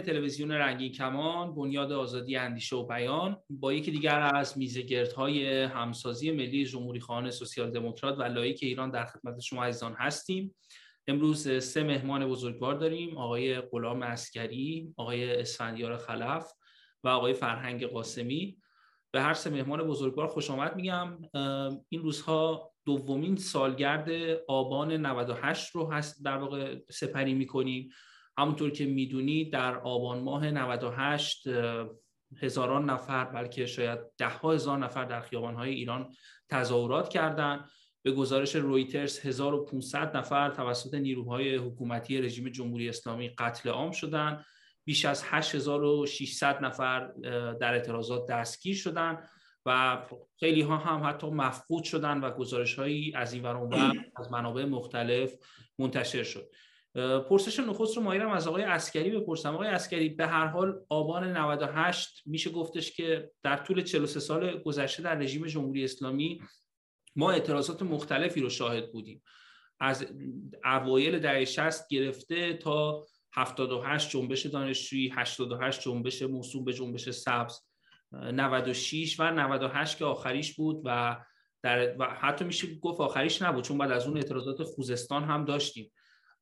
تلویزیون رنگین کمان بنیاد آزادی اندیشه و بیان با یکی دیگر از میزگردهای همسازی ملی جمهوری خواهان سوسیال دموکرات و لائیک ایران در خدمت شما عزیزان هستیم. امروز سه مهمان بزرگوار داریم آقای غلام اسکری آقای اسفندیار خلف و آقای فرهنگ قاسمی. به هر سه مهمان بزرگوار خوش آمد میگم. این روزها دومین سالگرد آبان 98 رو هست در واقع سپری می‌کنیم. همونطور که می‌دونید در آبان ماه 98 هزاران نفر بلکه شاید ده هزار نفر در خیابانهای ایران تظاهرات کردند. به گزارش رویترز 1500 نفر توسط نیروهای حکومتی رژیم جمهوری اسلامی قتل عام شدند. بیش از 8600 نفر در اعتراضات دستگیر شدند و خیلی ها هم حتی مفقود شدن و گزارش هایی از این ور از منابع مختلف منتشر شد. پرسش نخست رو مایلم از آقای اسکری بپرسم. آقای اسکری به هر حال آبان 98 میشه گفتش که در طول 43 سال گذشته در رژیم جمهوری اسلامی ما اعتراضات مختلفی رو شاهد بودیم. از اوایل دهه 60 گرفته تا 78 جنبش دانشجویی 88 جنبش موسوم به جنبش سبز 96 و 98 که آخریش بود و در و حتی میشه گفت آخریش نبود چون بعد از اون اعتراضات خوزستان هم داشتیم.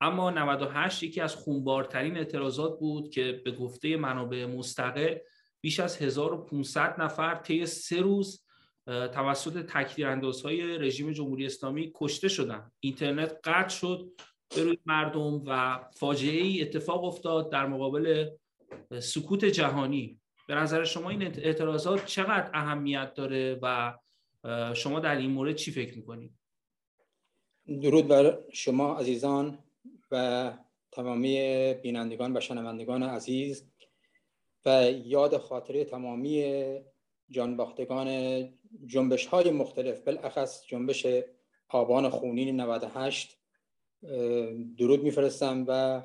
اما 98 یکی از خونبارترین اعتراضات بود که به گفته منابع مستقل بیش از 1500 نفر طی سه روز توسط تکدیر اندازهای رژیم جمهوری اسلامی کشته شدن اینترنت قطع شد به روی مردم و فاجعه ای اتفاق افتاد در مقابل سکوت جهانی. به نظر شما این اعتراضات چقدر اهمیت داره و شما در این مورد چی فکر می‌کنید؟ درود بر شما عزیزان. و تمامی بینندگان و شنوندگان عزیز و یاد خاطره تمامی جانباختگان جنبش های مختلف بالاخص جنبش آبان خونین 98 درود میفرستم و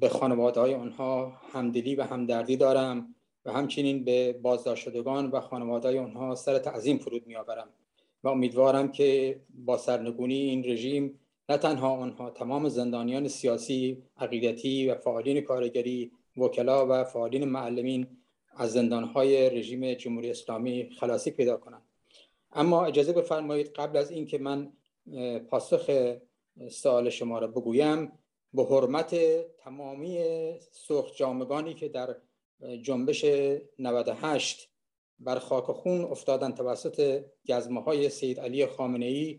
به خانواده های آنها همدلی و همدردی دارم و همچنین به بازداشت شدگان و خانواده آنها سر تعظیم فرود میآورم و امیدوارم که با سرنگونی این رژیم نه تنها آنها تمام زندانیان سیاسی، عقیدتی و فعالین کارگری، وکلا و فعالین معلمین از زندانهای رژیم جمهوری اسلامی خلاصی پیدا کنند. اما اجازه بفرمایید قبل از اینکه من پاسخ سوال شما را بگویم به حرمت تمامی سرخ جامگانی که در جنبش 98 بر خاک خون افتادن توسط گزمه های سید علی خامنه ای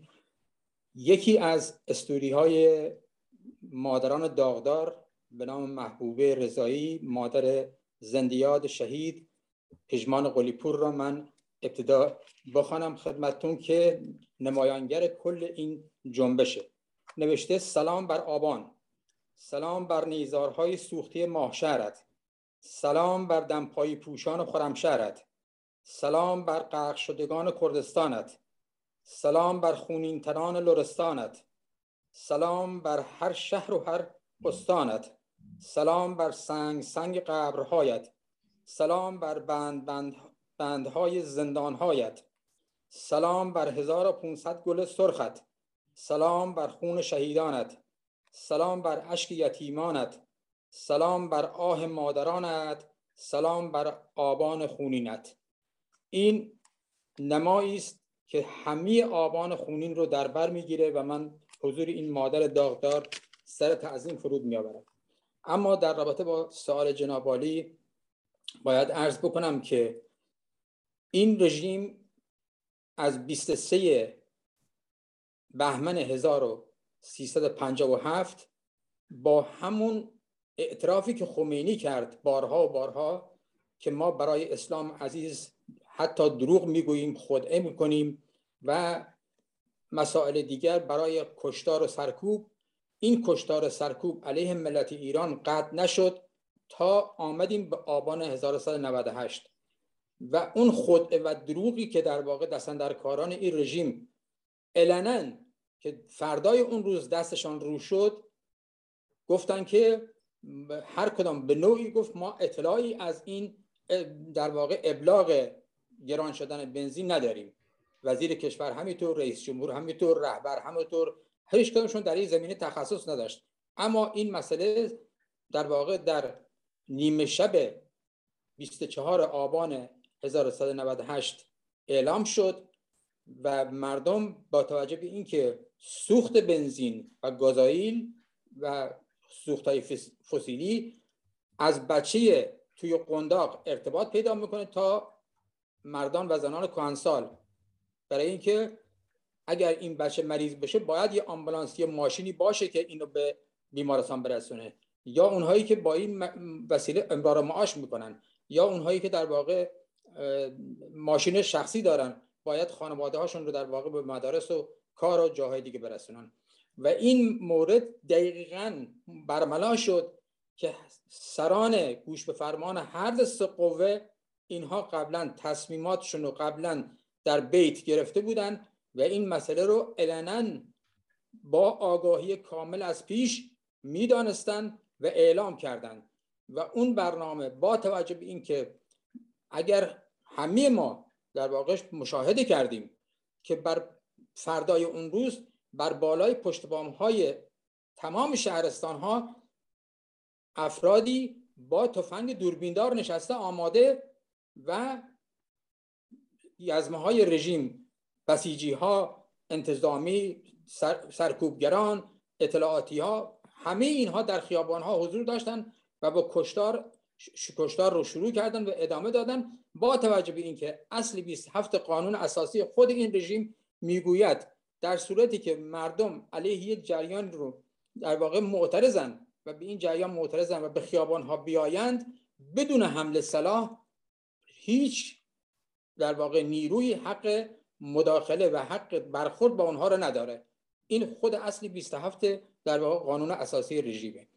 یکی از استوری های مادران داغدار به نام محبوبه رضایی مادر زندیاد شهید پژمان قلیپور را من ابتدا بخوانم خدمتون که نمایانگر کل این جنبشه. نوشته سلام بر آبان. سلام بر نیزارهای سوختی ماهشهرت. سلام بر دمپایی پوشان خرمشهرت. سلام بر غرق شدگان کردستانت. سلام بر خونینتران لرستانت. سلام بر هر شهر و هر استانت. سلام بر سنگ سنگ قبرهایت. سلام بر بند بند بندهای زندانهایت. سلام بر 1500 گل سرخت. سلام بر خون شهیدانت. سلام بر اشک یتیمانت. سلام بر آه مادرانت. سلام بر آبان خونینت. این نمایی است که همه آبان خونین رو در بر می‌گیره و من حضور این مادر داغدار سر تعظیم فرود میآورم. اما در رابطه با سوال جنابالی باید عرض بکنم که این رژیم از 23 بهمن 1357 با همون اعترافی که خمینی کرد بارها و بارها که ما برای اسلام عزیز حتی دروغ می‌گوییم خودعه می‌کنیم و مسائل دیگر برای کشتار و سرکوب. این کشتار و سرکوب علیه ملت ایران قطع نشد تا آمدیم به آبان 1398 و اون خودعه و دروغی که در واقع دستندرکاران این رژیم علنا که فردای اون روز دستشان رو شد گفتن که هر کدام به نوعی گفت ما اطلاعی از این در واقع ابلاغ گران شدن بنزین نداریم. وزیر کشور همینطور رئیس جمهور همینطور رهبر همینطور. هیچ کدومشون در این زمینه تخصص نداشت. اما این مسئله در واقع در نیمه شب 24 آبان 1198 اعلام شد و مردم با توجه به اینکه سوخت بنزین و گازایل و سوخت های فسیلی از بچه توی قنداق ارتباط پیدا می‌کنه تا مردان و زنان کهنسال. برای اینکه اگر این بچه مریض بشه باید یه آمبولانس یه ماشینی باشه که اینو به بیمارستان برسونه. یا اونهایی که با این وسیله امرار معاش می‌کنن یا اونهایی که در واقع ماشین شخصی دارن باید خانواده هاشون رو در واقع به مدارس و کار و جاهای دیگه برسونن. و این مورد دقیقا برملا شد که سران گوش به فرمان هر دست قوه اینها قبلا تصمیماتشون رو قبلا در بیت گرفته بودن و این مسئله رو علنا با آگاهی کامل از پیش می‌دانستند و اعلام کردند. و اون برنامه با توجه به اینکه اگر همه ما در واقع مشاهده کردیم که بر فردای اون روز بر بالای پشت های تمام شهرستان ها افرادی با تفنگ دوربیندار نشسته آماده و یزمه های رژیم بسیجی ها انتظامی سرکوبگران اطلاعاتی ها همه اینها در خیابان ها حضور داشتند و با کشتار کشتار رو شروع کردن و ادامه دادن با توجه به اینکه اصل 27 قانون اساسی خود این رژیم می‌گوید در صورتی که مردم علیه یک جریان رو در واقع معترضن و به این جریان معترضن و به خیابان ها بیایند بدون حمله سلاح هیچ در واقع نیروی حق مداخله و حق برخورد با اونها رو نداره. این خود اصل 27 در واقع قانون اساسی رژیمه.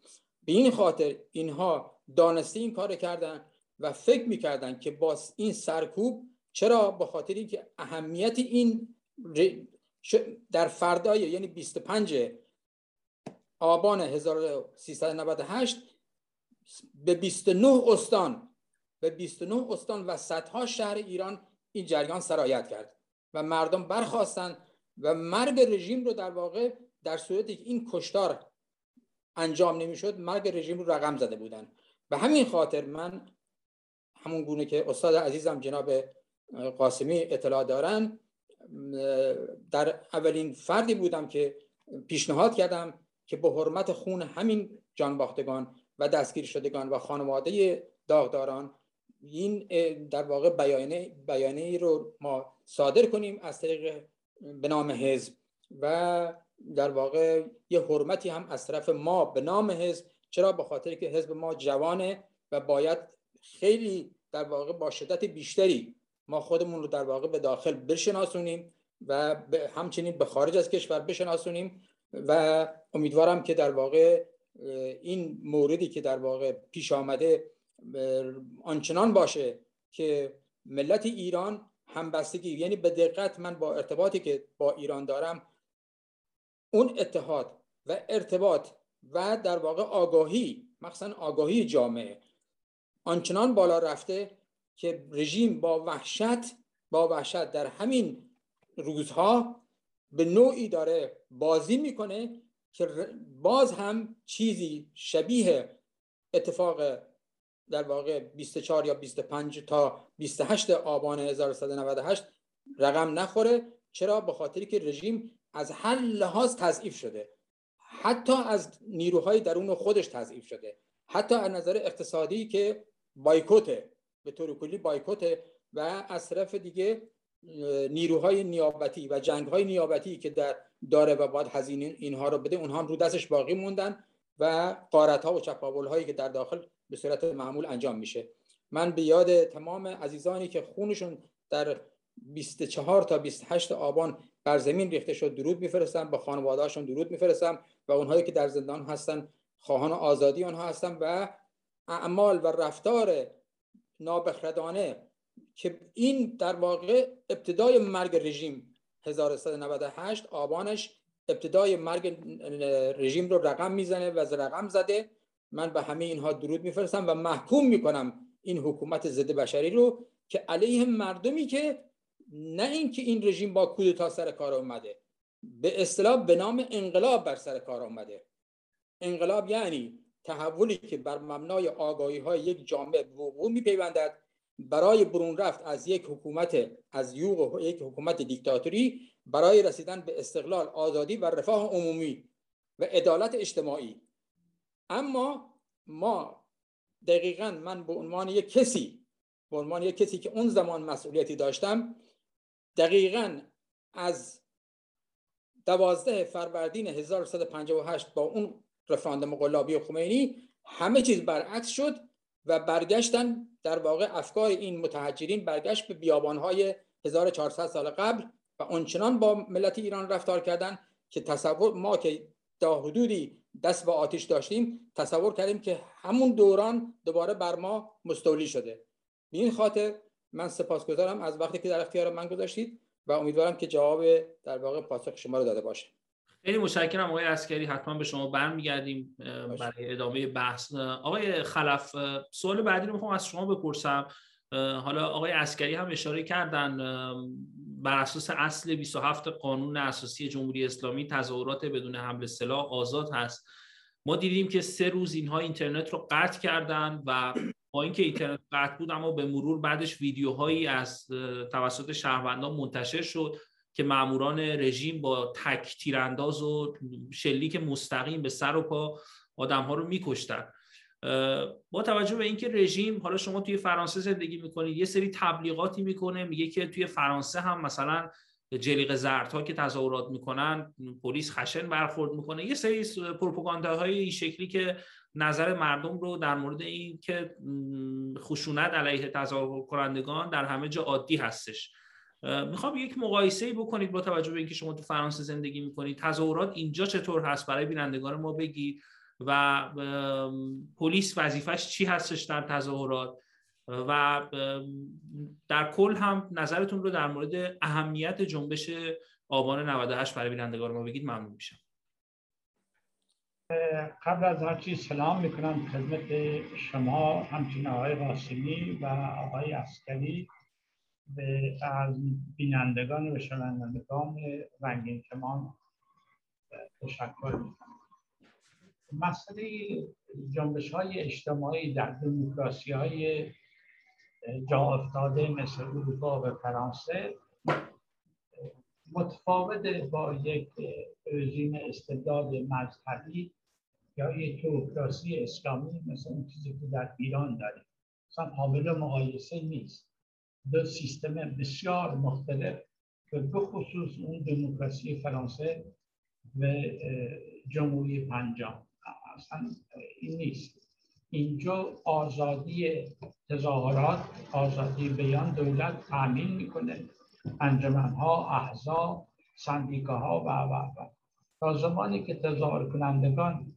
به این خاطر اینها دانسته این کار کردن و فکر می‌کردن که با این سرکوب چرا به خاطر اینکه اهمیت این در فردای یعنی 25 آبان 1398 به 29 استان به 29 استان و صدها شهر ایران این جریان سرایت کرد و مردم برخواستند و مرگ رژیم رو در واقع در صورتی که این کشتار انجام نمی‌شد مرگ رژیم رو رقم زده بودن به همین خاطر من همون گونه که استاد عزیزم جناب قاسمی اطلاع دارن در اولین فردی بودم که پیشنهاد کردم که به حرمت خون همین جانباختگان و دستگیر شدگان و خانواده داغداران این در واقع بیانیه بیانیه رو ما صادر کنیم از طریق به نام حزب و در واقع یه حرمتی هم از طرف ما به نام حزب. چرا؟ به خاطر که حزب ما جوانه و باید خیلی در واقع با شدت بیشتری ما خودمون رو در واقع به داخل بشناسونیم و همچنین به خارج از کشور بشناسونیم و امیدوارم که در واقع این موردی که در واقع پیش آمده آنچنان باشه که ملت ایران همبستگی یعنی به دقت من با ارتباطی که با ایران دارم اون اتحاد و ارتباط و در واقع آگاهی مخصوصا آگاهی جامعه آنچنان بالا رفته که رژیم با وحشت با وحشت در همین روزها به نوعی داره بازی می‌کنه که باز هم چیزی شبیه اتفاق در واقع 24 یا 25 تا 28 آبان 1198 رقم نخوره. چرا؟ به خاطری که رژیم از هر لحاظ تضعیف شده. حتی از نیروهای درون خودش تضعیف شده. حتی از نظر اقتصادی که بایکوته به طور کلی بایکوته و از طرف دیگه نیروهای نیابتی و جنگهای نیابتی که در داره و باید هزینه اینها رو بده اونها هم رو دستش باقی موندن و قارت ها و چپاول هایی که در داخل به صورت معمول انجام میشه. من به یاد تمام عزیزانی که خونشون در 24 تا 28 آبان بر زمین ریخته شد درود میفرستم با خانواده‌هاشون درود میفرستم و اونهایی که در زندان هستن خواهان آزادی آنها هستن و اعمال و رفتار نابخردانه که این در واقع ابتدای مرگ رژیم 1398 آبانش ابتدای مرگ رژیم رو رقم می‌زنه و رقم زده من به همه اینها درود میفرستم و محکوم می‌کنم این حکومت ضد بشری رو که علیه مردمی که نه اینکه این رژیم با کودتا سر کار اومده به اصطلاح به نام انقلاب بر سر کار آمده انقلاب یعنی تحولی که بر مبنای آگاهی های یک جامعه وقوع میپیوندد. برای برون رفت از یک حکومت از یوغ یک حکومت دیکتاتوری برای رسیدن به استقلال آزادی و رفاه عمومی و عدالت اجتماعی. اما ما دقیقا من به عنوان یک کسی به عنوان یک کسی که اون زمان مسئولیتی داشتم دقیقا از دوازده فروردین 1158 با اون رفراندوم قلابی خمینی همه چیز برعکس شد و برگشتن در واقع افکار این متحجرین برگشت به بیابانهای 1400 سال قبل و اونچنان با ملت ایران رفتار کردن که تصور ما که تا حدودی دست به آتیش داشتیم تصور کردیم که همون دوران دوباره بر ما مستولی شده. به این خاطر من سپاسگزارم از وقتی که در اختیار من گذاشتید و امیدوارم که جواب در واقع پاسخ شما رو داده باشه. خیلی متشکرم آقای عسکری حتما به شما برمیگردیم برای ادامه بحث. آقای خلف سوال بعدی رو می‌خوام از شما بپرسم. حالا آقای عسکری هم اشاره کردن بر اساس اصل 27 قانون اساسی جمهوری اسلامی تظاهرات بدون حمل سلاح آزاد هست. ما دیدیم که سه روز اینها اینترنت رو قطع کردن و با اینکه اینترنت قطع بود اما به مرور بعدش ویدیوهایی از توسط شهروندان منتشر شد که ماموران رژیم با تک تیرانداز و شلیک مستقیم به سر و پا آدم ها رو میکشتن. با توجه به اینکه رژیم حالا شما توی فرانسه زندگی می‌کنید یه سری تبلیغاتی می‌کنه میگه که توی فرانسه هم مثلا جلیق زردها که تظاهرات می‌کنن پلیس خشن برخورد می‌کنه. یه سری پروپاگانداهای این شکلی که نظر مردم رو در مورد این که خشونت علیه تظاهر کنندگان در همه جا عادی هستش. می‌خوام یک مقایسه بکنید با توجه به اینکه شما تو فرانسه زندگی می‌کنید. تظاهرات اینجا چطور هست؟ برای بینندگان ما بگید. و پلیس وظیفش چی هستش در تظاهرات؟ و در کل هم نظرتون رو در مورد اهمیت جنبش آبان 98 برای بینندگان ما بگید ممنون میشم. قبل از هر چیز سلام می‌کنم خدمت شما همچنین آقای قاسمی و آقای اسکری به بینندگان و شنوندگان رنگین کمان تشکر می‌کنم. مسئله جنبش های اجتماعی در دموکراسی های جا افتاده مثل اروپا و فرانسه متفاوت با یک رژیم استبداد مذهبی یا یک تئوکراسی اسلامی مثل اون چیزی که در ایران داریم. اصلا قابل مقایسه نیست. دو سیستم بسیار مختلف به خصوص اون دموکراسی فرانسه و جمهوری پنجام اصلا این نیست. اینجا آزادی تظاهرات آزادی بیان دولت تامین می‌کنه. ها احزاب ها و و و. تا زمانی که تظاهر کنندگان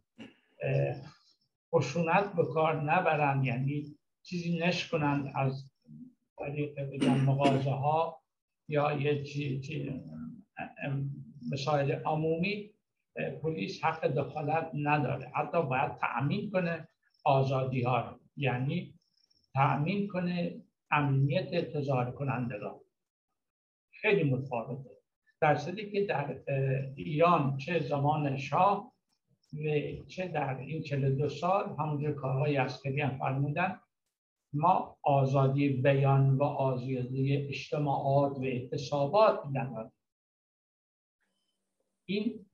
خشونت به کار نبرند یعنی چیزی نشکنند از طریق بگم مغازه ها یا یه چی, چی مسائل عمومی پلیس حق دخالت نداره. حتی باید تأمین کنه آزادی ها رو. یعنی تأمین کنه امنیت تظاهر کنندگان خیلی متفاوته. در صدی که در ایران چه زمان شاه و چه در این 42 سال همونجور کارهای عسکری هم فرمودن ما آزادی بیان و آزادی اجتماعات و اعتصابات نداریم. این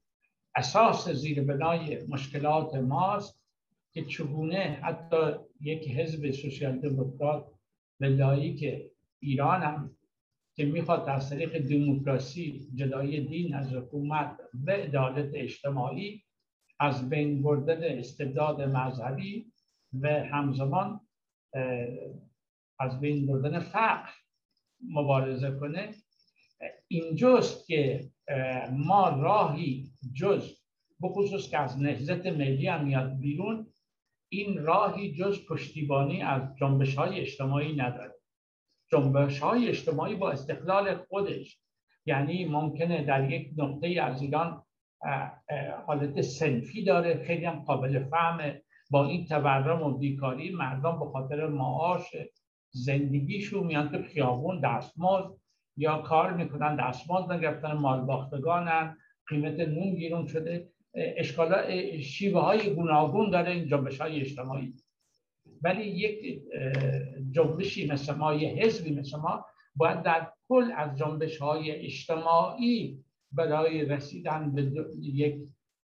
اساس زیر بنای مشکلات ماست که چگونه حتی یک حزب سوسیال دموکرات به که ایران هم که می‌خواد از طریق دموکراسی جدای دین از حکومت و عدالت اجتماعی از بین بردن استبداد مذهبی و همزمان از بین بردن فقر مبارزه کنه. اینجاست که ما راهی جز بخصوص که از نهزت ملی هم میاد بیرون این راهی جز پشتیبانی از جنبش های اجتماعی نداره. جنبش های اجتماعی با استقلال خودش یعنی ممکنه در یک نقطه از ایران حالت سنفی داره خیلی هم قابل فهمه. با این تورم و بیکاری مردم به خاطر معاش زندگیشون میان تو خیابون دستمزد یا کار می‌کنن دستمزد نگرفتن مال باختگانن قیمت نون گیرون شده اشکال شیوه های گوناگون داره این جنبش های اجتماعی. ولی یک جنبشی مثل ما یه حزبی مثل ما باید در کل از جنبش های اجتماعی برای رسیدن به یک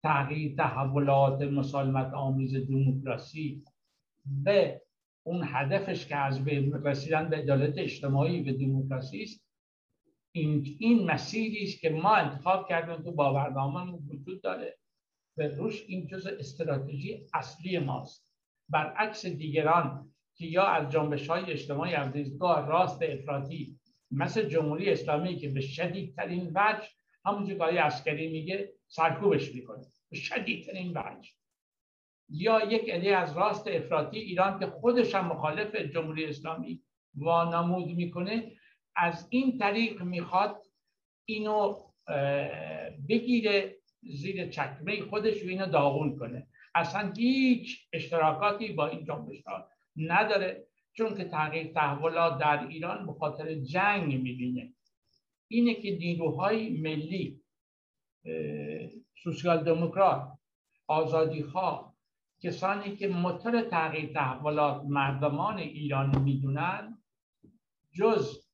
تغییر تحولات مسالمت آمیز دموکراسی به اون هدفش که از رسیدن به عدالت اجتماعی و دموکراسی است. این این مسیری است که ما انتخاب کردیم. تو باورنامه وجود داره. و روش این جزء استراتژی اصلی ماست. برعکس دیگران که یا از جنبش های اجتماعی از دیدگاه راست افراطی مثل جمهوری اسلامی که به شدیدترین وجه همونجور که عسکری میگه سرکوبش می‌کنه. به شدیدترین وجه. یا یک عده از راست افراطی ایران که خودش هم مخالف جمهوری اسلامی وانمود می‌کنه از این طریق می‌خواد اینو بگیره زیر چکمه خودش و اینو داغون کنه. اصلا هیچ اشتراکاتی با این جنبش ها نداره چون که تغییر تحولات در ایران به خاطر جنگ می‌بینه. اینه که نیروهای ملی سوسیال دموکرات آزادی خواه کسانی که موتور تغییر تحولات مردمان ایران می‌دونن جز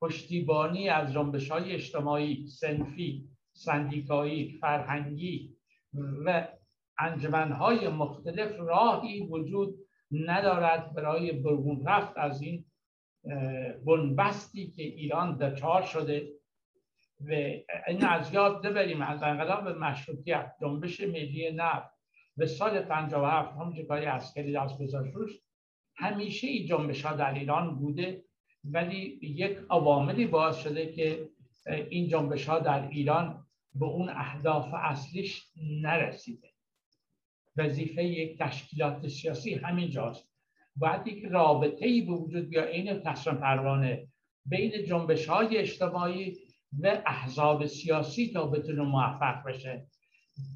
پشتیبانی از جنبش های اجتماعی سنفی سندیکایی فرهنگی و انجمنهای مختلف راهی وجود ندارد برای برگون رفت از این بنبستی که ایران دچار شده. و این از یاد ببریم از انقلاب مشروطیت جنبش ملی نفت به سال 57 هم کاری عسکری دست همیشه این جنبش ها در ایران بوده. ولی یک عواملی باعث شده که این جنبش ها در ایران به اون اهداف اصلیش نرسیده. وظیفه یک تشکیلات سیاسی همین جاست. باید یک رابطه ای به وجود بیا این تصمیم پروانه بین جنبش های اجتماعی و احزاب سیاسی تا بتونه موفق بشه.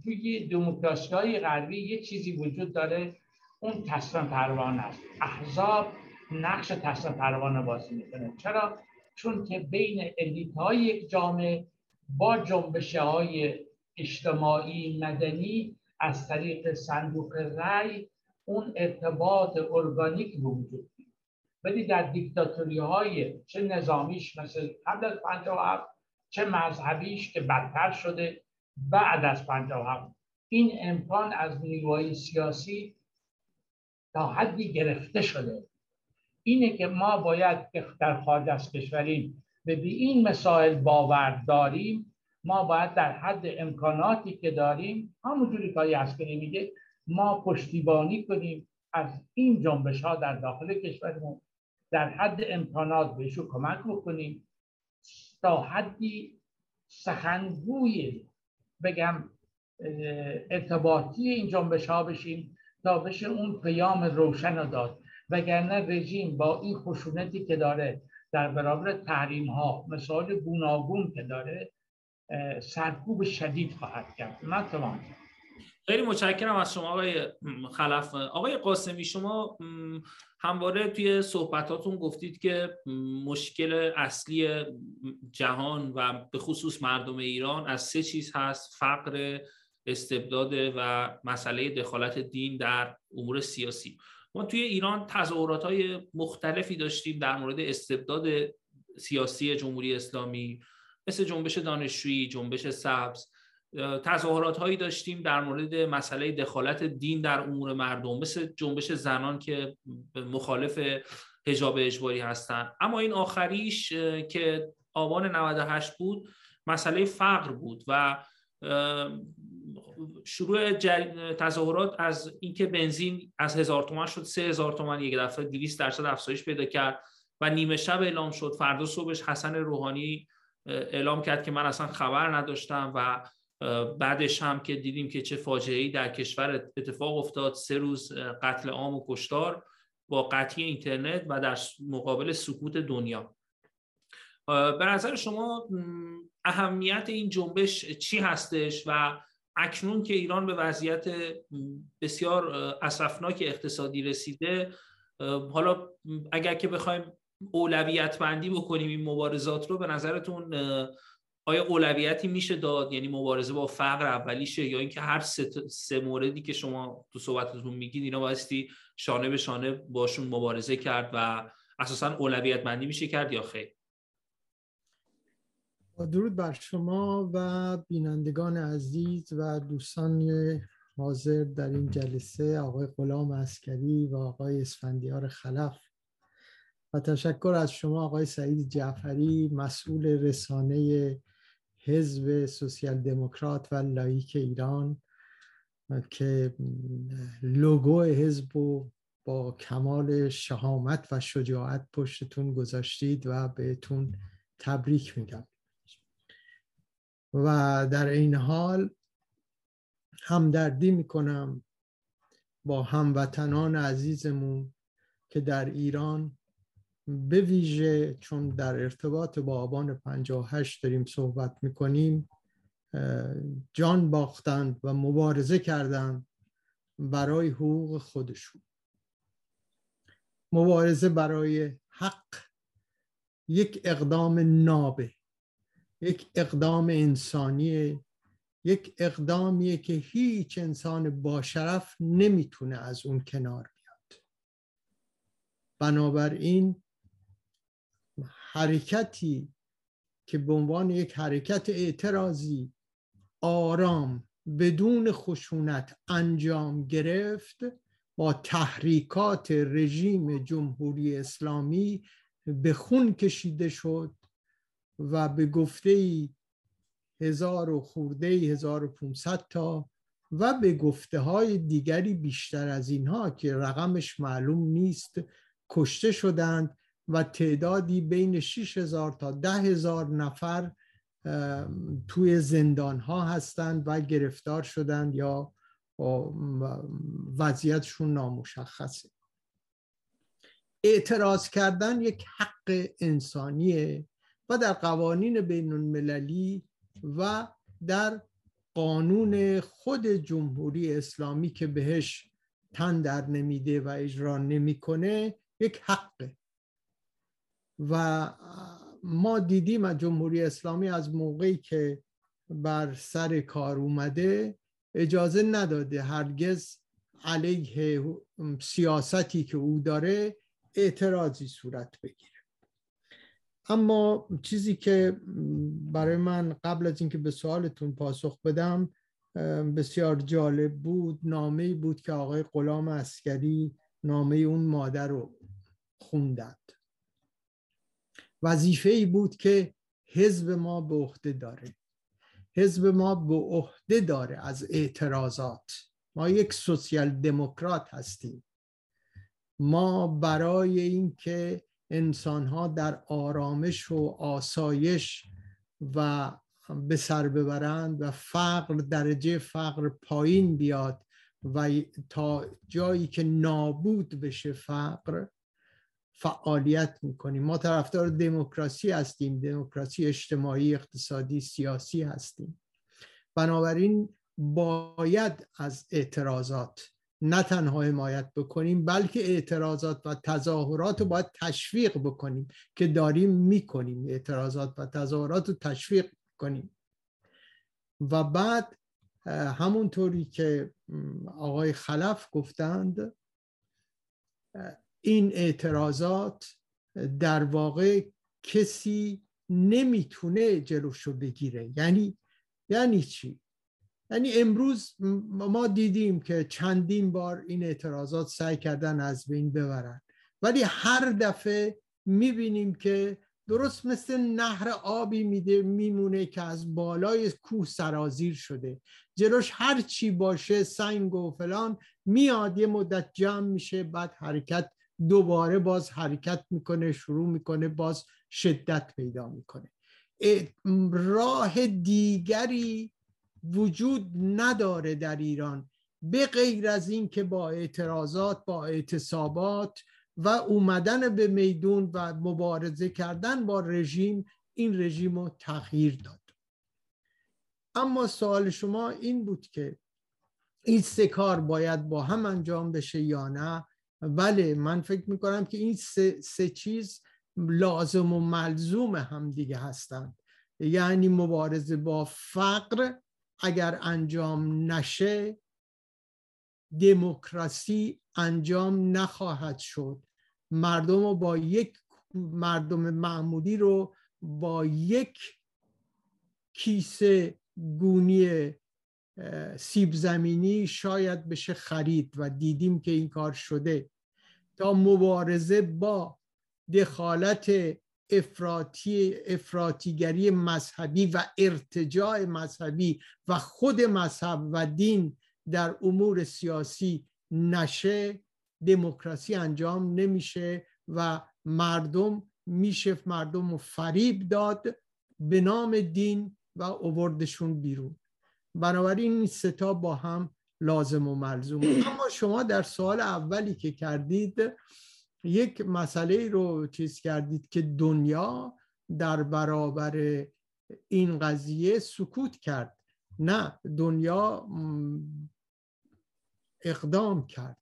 توی دموکراسی های غربی یه چیزی وجود داره اون تصمیم پروانه است. احزاب نقش تصمیم پروانه بازی می‌کنه. چرا؟ چون که بین الیت های یک جامعه با جنبش های اجتماعی مدنی از طریق صندوق رأی اون ارتباط ارگانیک به وجود ولی در دیکتاتوری های چه نظامیش مثل قبل از 57 چه مذهبیش که بدتر شده بعد از 57 این امکان از نیروهای سیاسی تا حدی گرفته شده. اینه که ما باید در خارج از کشوریم به این مسائل باور داریم ما باید در حد امکاناتی که داریم همونجوری که عسکری میگه ما پشتیبانی کنیم از این جنبش ها در داخل کشورمون در حد امکانات بهشون کمک بکنیم تا حدی سخنگوی بگم ارتباطی این جنبش ها بشیم تا بشه اون پیام روشن رو داد. وگرنه رژیم با این خشونتی که داره در برابر تحریم ها مثال گوناگون که داره سرکوب شدید خواهد کرد. من تمام. خیلی متشکرم از شما آقای خلف. آقای قاسمی شما همواره توی صحبتاتون گفتید که مشکل اصلی جهان و به خصوص مردم ایران از سه چیز هست فقر استبداد و مسئله دخالت دین در امور سیاسی. ما توی ایران تظاهرات های مختلفی داشتیم در مورد استبداد سیاسی جمهوری اسلامی مثل جنبش دانشجویی جنبش سبز تظاهرات هایی داشتیم در مورد مسئله دخالت دین در امور مردم مثل جنبش زنان که مخالف حجاب اجباری هستند اما این آخریش که آبان 98 بود مسئله فقر بود و شروع تظاهرات از اینکه بنزین از هزار تومن شد سه هزار تومن یک دفعه 200 درصد افزایش پیدا کرد و نیمه شب اعلام شد. فردا صبحش حسن روحانی اعلام کرد که من اصلا خبر نداشتم و بعدش هم که دیدیم که چه فاجعه در کشور اتفاق افتاد. سه روز قتل عام و کشتار با قطعی اینترنت و در مقابل سکوت دنیا. به نظر شما اهمیت این جنبش چی هستش و اکنون که ایران به وضعیت بسیار اسفناک اقتصادی رسیده حالا اگر که بخوایم اولویت بندی بکنیم این مبارزات رو به نظرتون آیا اولویتی میشه داد؟ یعنی مبارزه با فقر اولیشه یا اینکه هر سه, سه موردی که شما تو صحبتتون میگید اینا بایستی شانه به شانه باشون مبارزه کرد و اساسا اولویت مندی میشه کرد یا خیر؟ درود بر شما و بینندگان عزیز و دوستان حاضر در این جلسه آقای غلام عسکری و آقای اسفندیار خلف. و تشکر از شما آقای سعید جعفری مسئول رسانه حزب سوسیال دموکرات و لائیک ایران که لوگو حزب و با کمال شهامت و شجاعت پشتتون گذاشتید و بهتون تبریک میگم. و در این حال همدردی می‌کنم با هموطنان عزیزمون که در ایران به ویژه چون در ارتباط با آبان 58 داریم صحبت می‌کنیم جان باختند و مبارزه کردند برای حقوق خودشون. مبارزه برای حق یک اقدام نابه. یک اقدام انسانی یک اقدامیه که هیچ انسان باشرف نمی‌تونه از اون کنار بیاد. بنابراین حرکتی که به عنوان یک حرکت اعتراضی آرام بدون خشونت انجام گرفت با تحریکات رژیم جمهوری اسلامی به خون کشیده شد. و به گفته ای هزار و خورده ای هزار و پونصد تا و به گفته های دیگری بیشتر از اینها که رقمش معلوم نیست کشته شدند و تعدادی بین 6 هزار تا ده هزار نفر توی زندان ها هستند و گرفتار شدند یا وضعیتشون نامشخصه. اعتراض کردن یک حق انسانیه. و در قوانین بین المللی و در قانون خود جمهوری اسلامی که بهش تن در نمیده و اجرا نمی‌کنه یک حقه و ما دیدیم از جمهوری اسلامی از موقعی که بر سر کار اومده اجازه نداده هرگز علیه سیاستی که او داره اعتراضی صورت بگیره. اما چیزی که برای من قبل از اینکه به سوالتون پاسخ بدم بسیار جالب بود نامه بود که آقای غلام اسکری نامه اون مادر رو خوندند. وظیفه ای بود که حزب ما به عهده داره. حزب ما به عهده داره از اعتراضات. ما یک سوسیال دموکرات هستیم. ما برای اینکه انسانها در آرامش و آسایش و به سر ببرند و فقر درجه فقر پایین بیاد و تا جایی که نابود بشه فقر فعالیت می‌کنیم. ما طرفدار دموکراسی هستیم دموکراسی اجتماعی اقتصادی سیاسی هستیم. بنابراین باید از اعتراضات نه تنها حمایت بکنیم بلکه اعتراضات و تظاهرات رو باید تشویق بکنیم که داریم می‌کنیم. اعتراضات و تظاهرات رو تشویق کنیم. و بعد همونطوری که آقای خلف گفتند این اعتراضات در واقع کسی نمی‌تونه جلوشو بگیره. یعنی یعنی چی؟ یعنی امروز ما دیدیم که چندین بار این اعتراضات سعی کردن از بین ببرن. ولی هر دفعه می‌بینیم که درست مثل نهر آبی میده میمونه که از بالای کوه سرازیر شده. جلوش هر چی باشه سنگ و فلان میاد یه مدت جمع میشه بعد حرکت دوباره باز حرکت می‌کنه شروع می‌کنه باز شدت پیدا می‌کنه. راه دیگری وجود نداره در ایران به غیر از این که با اعتراضات با اعتصابات و اومدن به میدون و مبارزه کردن با رژیم این رژیم رو تغییر داد. اما سوال شما این بود که این سه کار باید با هم انجام بشه یا نه؟ بله من فکر می‌کنم که این سه, سه چیز لازم و ملزوم هم دیگه هستند. یعنی مبارزه با فقر اگر انجام نشه دموکراسی انجام نخواهد شد. مردم رو با یک مردم معمولی رو با یک کیسه گونی سیب زمینی شاید بشه خرید و دیدیم که این کار شده. تا مبارزه با دخالت افراطی افراطیگری مذهبی و ارتجاع مذهبی و خود مذهب و دین در امور سیاسی نشه دموکراسی انجام نمیشه و مردم میشه مردم رو فریب داد به نام دین و اووردشون بیرون. بنابراین این ستا با هم لازم و ملزوم اما شما در سوال اولی که کردید یک مسئله رو چیز کردید که دنیا در برابر این قضیه سکوت کرد. نه دنیا اقدام کرد.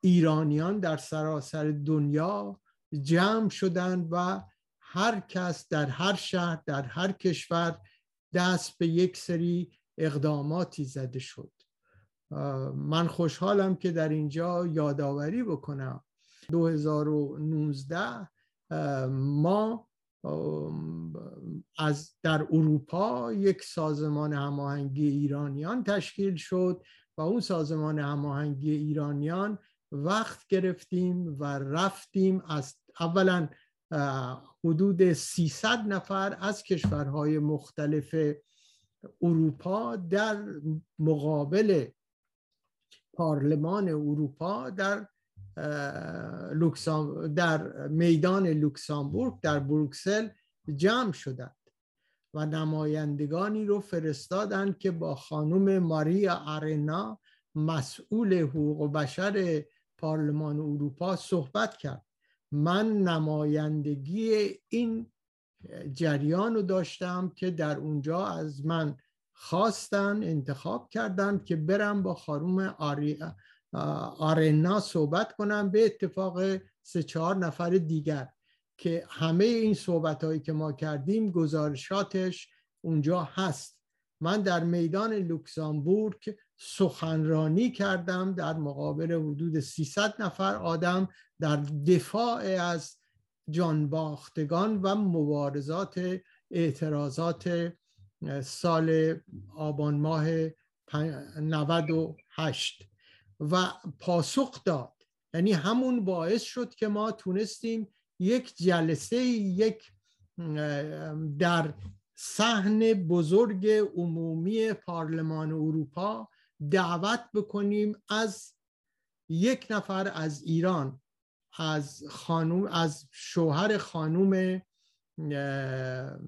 ایرانیان در سراسر دنیا جمع شدند و هر کس در هر شهر در هر کشور دست به یک سری اقداماتی زده شد. من خوشحالم که در اینجا یادآوری بکنم 2019 ما از در اروپا یک سازمان هماهنگی ایرانیان تشکیل شد و اون سازمان هماهنگی ایرانیان وقت گرفتیم و رفتیم از اولا حدود 300 نفر از کشورهای مختلف اروپا در مقابل پارلمان اروپا در در میدان لوکسامبورگ در بروکسل جمع شدند و نمایندگانی رو فرستادند که با خانم ماریا آرنا مسئول حقوق بشر پارلمان اروپا صحبت کرد. من نمایندگی این جریان رو داشتم که در اونجا از من خواستن انتخاب کردن که برم با خانم آرنا صحبت کنم به اتفاق سه چهار نفر دیگر که همه این صحبت هایی که ما کردیم گزارشاتش اونجا هست. من در میدان لوکزامبورگ سخنرانی کردم در مقابل حدود 300 نفر آدم در دفاع از جانباختگان و مبارزات اعتراضات سال آبان ماه 98 و پاسخ داد. یعنی همون باعث شد که ما تونستیم یک جلسه یک در صحن بزرگ عمومی پارلمان اروپا دعوت بکنیم از یک نفر از ایران از خانوم از شوهر خانوم نه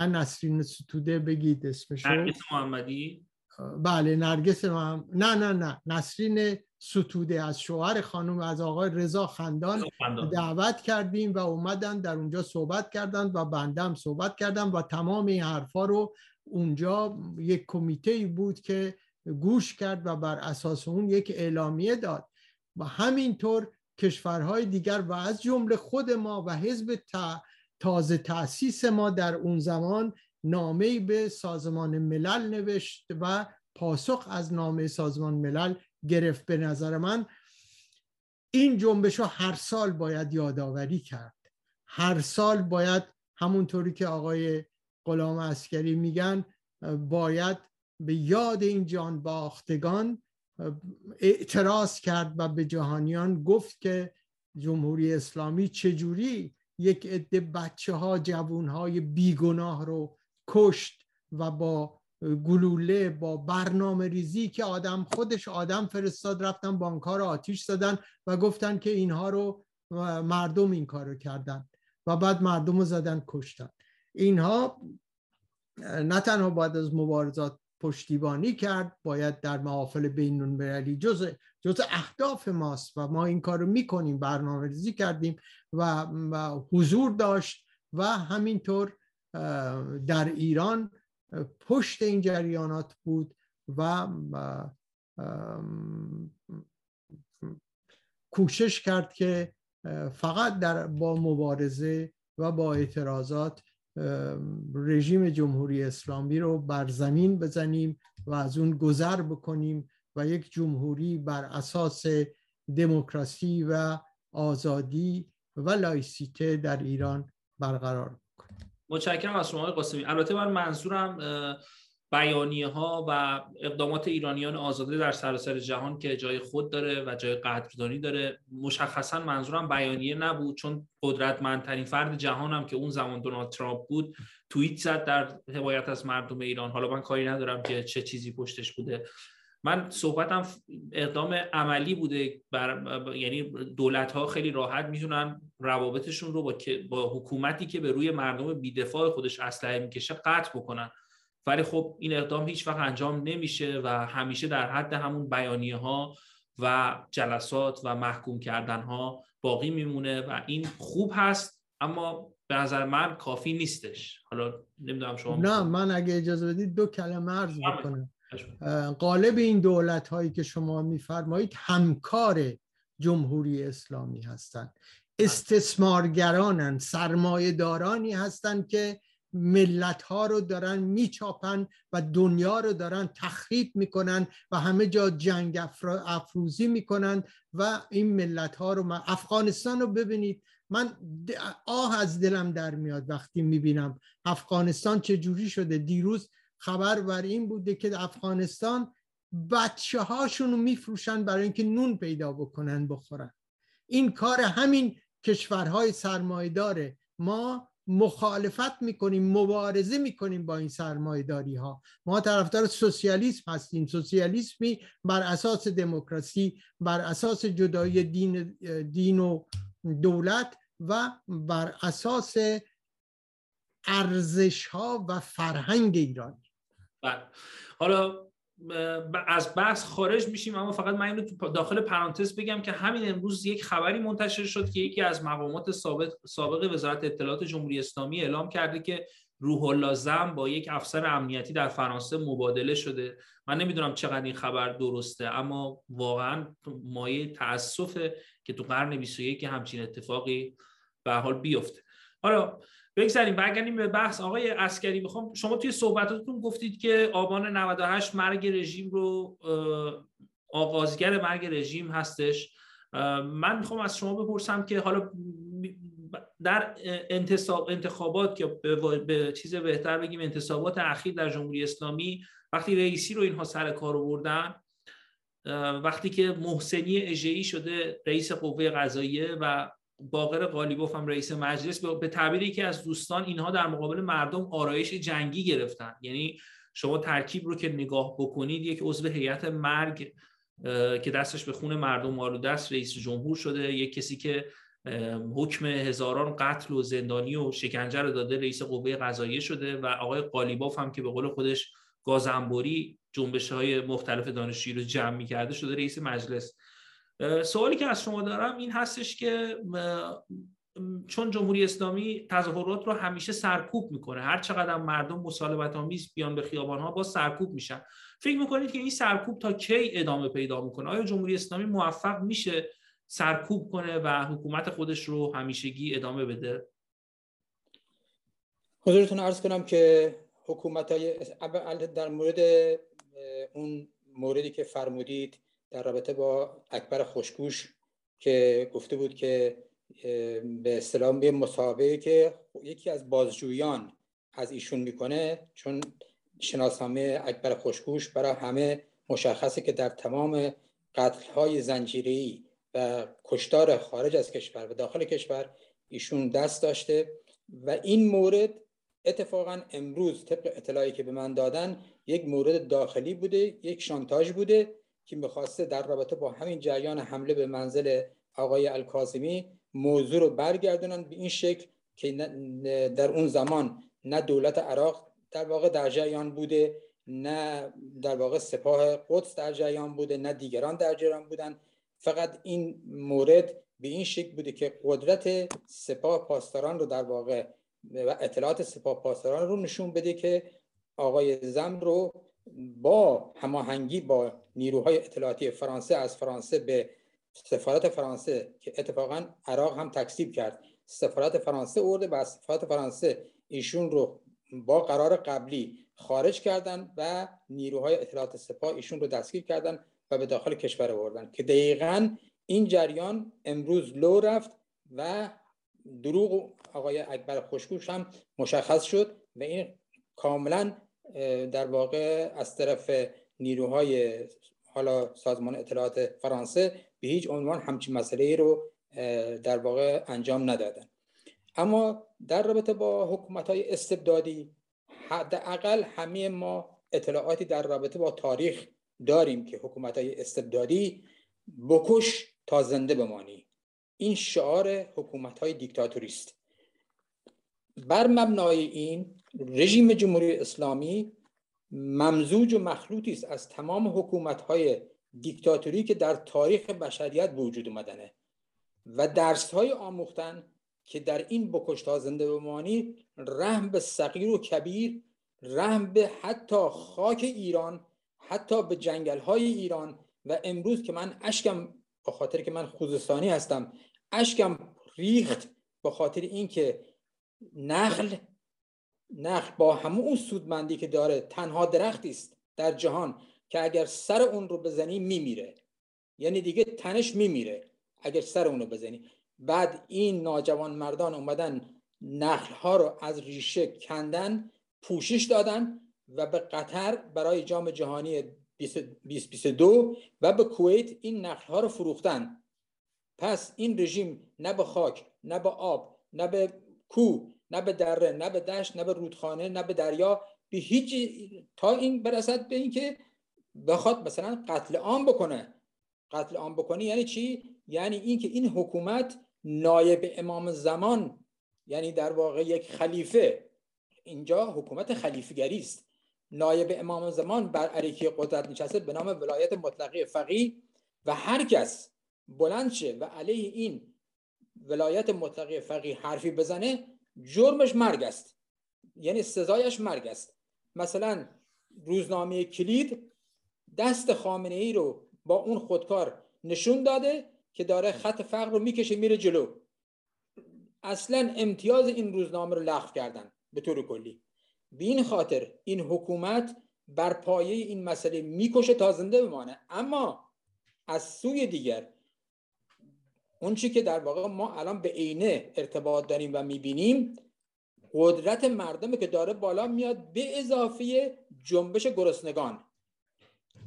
نسرین ستوده بگید اسمشو. نرگس محمدی. بله نرگس محمد نه نه نه. نسرین ستوده از شوهر خانم از آقای رضا خندان دعوت کردیم و اومدن در اونجا صحبت کردند و بندم صحبت کردم و تمام این حرفا رو اونجا یک کمیته بود که گوش کرد و بر اساس اون یک اعلامیه داد. و همینطور کشورهای دیگر و از جمله خود ما و حزب تازه تاسیس ما در اون زمان نامه به سازمان ملل نوشت و پاسخ از نامه سازمان ملل گرفت به نظر من. این جنبش رو هر سال باید یادآوری کرد. هر سال باید همونطوری که آقای غلام اسکری میگن باید به یاد این جان باختگان اعتراض کرد و به جهانیان گفت که جمهوری اسلامی چجوری یک عده بچه ها جوون های بیگناه رو کشت و با گلوله با برنامه ریزی که آدم خودش آدم فرستاد رفتن بانکها رو آتیش زدن و گفتن که اینها رو مردم این کار رو کردن و بعد مردم رو زدن کشتن. اینها نه تنها باید از مبارزات پشتیبانی کرد باید در محافل بین المللی جز جز اهداف ماست و ما این کار رو می‌کنیم برنامه ریزی کردیم و حضور داشت و همینطور در ایران پشت این جریانات بود و کوشش کرد که فقط در با مبارزه و با اعتراضات رژیم جمهوری اسلامی رو بر زمین بزنیم و از اون گذر بکنیم و یک جمهوری بر اساس دموکراسی و آزادی و لایسیته در ایران برقرار بکنیم. متشکرم از شما قاسمی. البته من منظورم بیانیه ها و اقدامات ایرانیان آزاده در سراسر جهان که جای خود داره و جای قدردانی داره مشخصا منظورم بیانیه نبود چون قدرتمندترین فرد جهانم که اون زمان دونالد ترامپ بود توییت زد در حمایت از مردم ایران. حالا من کاری ندارم که چه چیزی پشتش بوده. من صحبتم اقدام عملی بوده بر یعنی دولت ها خیلی راحت می‌تونن روابطشون رو با, با حکومتی که به روی مردم بیدفاع خودش اسلحه می‌کشه قطع بکنن. ولی خب این اقدام هیچ وقت انجام نمیشه و همیشه در حد همون بیانیه ها و جلسات و محکوم کردن ها باقی میمونه و این خوب هست اما به نظر من کافی نیستش. حالا نمی‌دونم شما نه من اگه اجازه بدید دو کلمه عرض بکنم قالب این دولت هایی که شما میفرمایید همکار جمهوری اسلامی هستند. استثمارگرانن سرمایه دارانی هستند که ملت ها رو دارن میچاپن و دنیا رو دارن تخریب می‌کنن و همه جا جنگ افروزی می‌کنن و این ملت ها رو افغانستان رو ببینید. من آه از دلم در میاد وقتی می‌بینم افغانستان چه جوری شده. دیروز خبر بر این بوده که افغانستان بچه هاشون رو میفروشن برای اینکه نون پیدا بکنن بخورن. این کار همین کشورهای سرمایداره ما مخالفت می‌کنیم مبارزه می‌کنیم با این سرمایداری ها ما طرفدار سوسیالیسم هستیم. سوسیالیسمی بر اساس دموکراسی بر اساس جدایی دین, دین و دولت و بر اساس ارزش ها و فرهنگ ایرانی. بله. حالا از بحث خارج میشیم اما فقط من اینو داخل پرانتز بگم که همین امروز یک خبری منتشر شد که یکی از مقامات سابق, وزارت اطلاعات جمهوری اسلامی اعلام کرده که روح الله با یک افسر امنیتی در فرانسه مبادله شده. من نمی‌دونم چقدر این خبر درسته اما واقعا مایه تاسفه که تو قرن 21 همچین اتفاقی به حال بیفته. حالا بگذاریم. برگردیم به بحث. آقای اسکری می‌خوام شما توی صحبتاتون گفتید که آبان 98 مرگ رژیم رو آغازگر مرگ رژیم هستش. من می‌خوام از شما بپرسم که حالا در انتخابات که به چیز بهتر بگیم انتصابات اخیر در جمهوری اسلامی وقتی رئیسی رو اینها سر کار آوردن وقتی که محسنی اجهی شده رئیس قوه قضاییه و باقر قالیبوف هم رئیس مجلس به تعبیر که از دوستان اینها در مقابل مردم آرایش جنگی گرفتن. یعنی شما ترکیب رو که نگاه بکنید یک عضو هیئت مرگ که دستش به خون مردم آلوده است رئیس جمهور شده یک کسی که حکم هزاران قتل و زندانی و شکنجه رو داده رئیس قوه قضاییه شده و آقای قالیباف هم که به قول خودش گازنبوری جنبش های مختلف دانشجویی رو جمع کرده شده رئیس مجلس. سوالی که از شما دارم این هستش که چون جمهوری اسلامی تظاهرات رو همیشه سرکوب می‌کنه هر چقدر مردم مسالمت آمیز بیان به خیابان ها با سرکوب میشن. فکر می‌کنید که این سرکوب تا کی ادامه پیدا می‌کنه؟ آیا جمهوری اسلامی موفق میشه سرکوب کنه و حکومت خودش رو همیشگی ادامه بده؟ حضورتون عرض کنم که حکومت های در مورد اون موردی که فرمودید در رابطه با اکبر خوشگوش که گفته بود که به اصطلاح به مسابقه که یکی از بازجویان از ایشون می‌کنه چون شناسنامه اکبر خوشگوش برای همه مشخصه که در تمام قتل های زنجیری و کشتار خارج از کشور و داخل کشور ایشون دست داشته و این مورد اتفاقا امروز طبق اطلاعی که به من دادن یک مورد داخلی بوده یک شانتاژ بوده که می‌خواسته در رابطه با همین جریان حمله به منزل آقای الکاظمی موضوع رو برگردونن به این شکل که در اون زمان نه دولت عراق در واقع در جریان بوده نه در واقع سپاه قدس در جریان بوده نه دیگران در جریان بودن. فقط این مورد به این شکل بوده که قدرت سپاه پاسداران رو در واقع و اطلاعات سپاه پاسداران رو نشون بده که آقای زم رو با هماهنگی با نیروهای اطلاعاتی فرانسه از فرانسه به سفارت فرانسه که اتفاقا عراق هم تکسیب کرد. سفارت فرانسه ارده و سفارت فرانسه ایشون رو با قرار قبلی خارج کردن و نیروهای اطلاعات سپاه ایشون رو دستگیر کردن و به داخل کشور آوردن که دقیقا این جریان امروز لو رفت و دروغ آقای اکبر خوشگوش هم مشخص شد و این کاملا در واقع از طرف نیروهای حالا سازمان اطلاعات فرانسه به هیچ عنوان همچین مسئله رو در واقع انجام ندادن. اما در رابطه با حکومت های استبدادی حداقل همه ما اطلاعاتی در رابطه با تاریخ داریم که حکومت های استبدادی بکش تا زنده بمانی. این شعار حکومت های دیکتاتوری است بر مبنای این رژیم جمهوری اسلامی ممزوج و مخلوطی است از تمام حکومت های دیکتاتوری که در تاریخ بشریت وجود اومدنه و درس های آموختن که در این بکشتا زنده بمانی رحم به صغیر و کبیر رحم به حتی خاک ایران حتی به جنگل های ایران و امروز که من اشکم به خاطر که من خوزستانی هستم اشکم ریخت به خاطر اینکه نخل نخل با همون اون سودمندی که داره تنها درختی است در جهان که اگر سر اون رو بزنی میمیره. یعنی دیگه تنش میمیره اگر سر اون رو بزنی. بعد این ناجوان مردان اومدن نخل ها رو از ریشه کندن پوشش دادن و به قطر برای جام جهانی 2022 و به کویت این نخل ها رو فروختن. پس این رژیم نه به خاک نه به آب نه به کو نه به دره نه به دشت نه به رودخانه نه به دریا به هیچ تا این برسد به اینکه بخواد مثلا قتل عام بکنه. قتل عام بکنه یعنی چی؟ یعنی اینکه این حکومت نایب امام زمان یعنی در واقع یک خلیفه اینجا حکومت خلیفگری است. نایب امام زمان بر علیه قدرت نشسته به نام ولایت مطلقه فقیه و هر کس بلند شه و علیه این ولایت مطلقه فقیه حرفی بزنه جرمش مرگ است. یعنی سزایش مرگ است. مثلا روزنامه کلید دست خامنه ای رو با اون خودکار نشون داده که داره خط فقر رو می‌کشه میره جلو. اصلا امتیاز این روزنامه رو لغو کردن به طور کلی. به این خاطر این حکومت بر پایه این مسئله می‌کشه تا زنده بمانه. اما از سوی دیگر اون چی که در واقع ما الان به عینه ارتباط داریم و می‌بینیم قدرت مردم که داره بالا میاد به اضافه جنبش گرسنگان.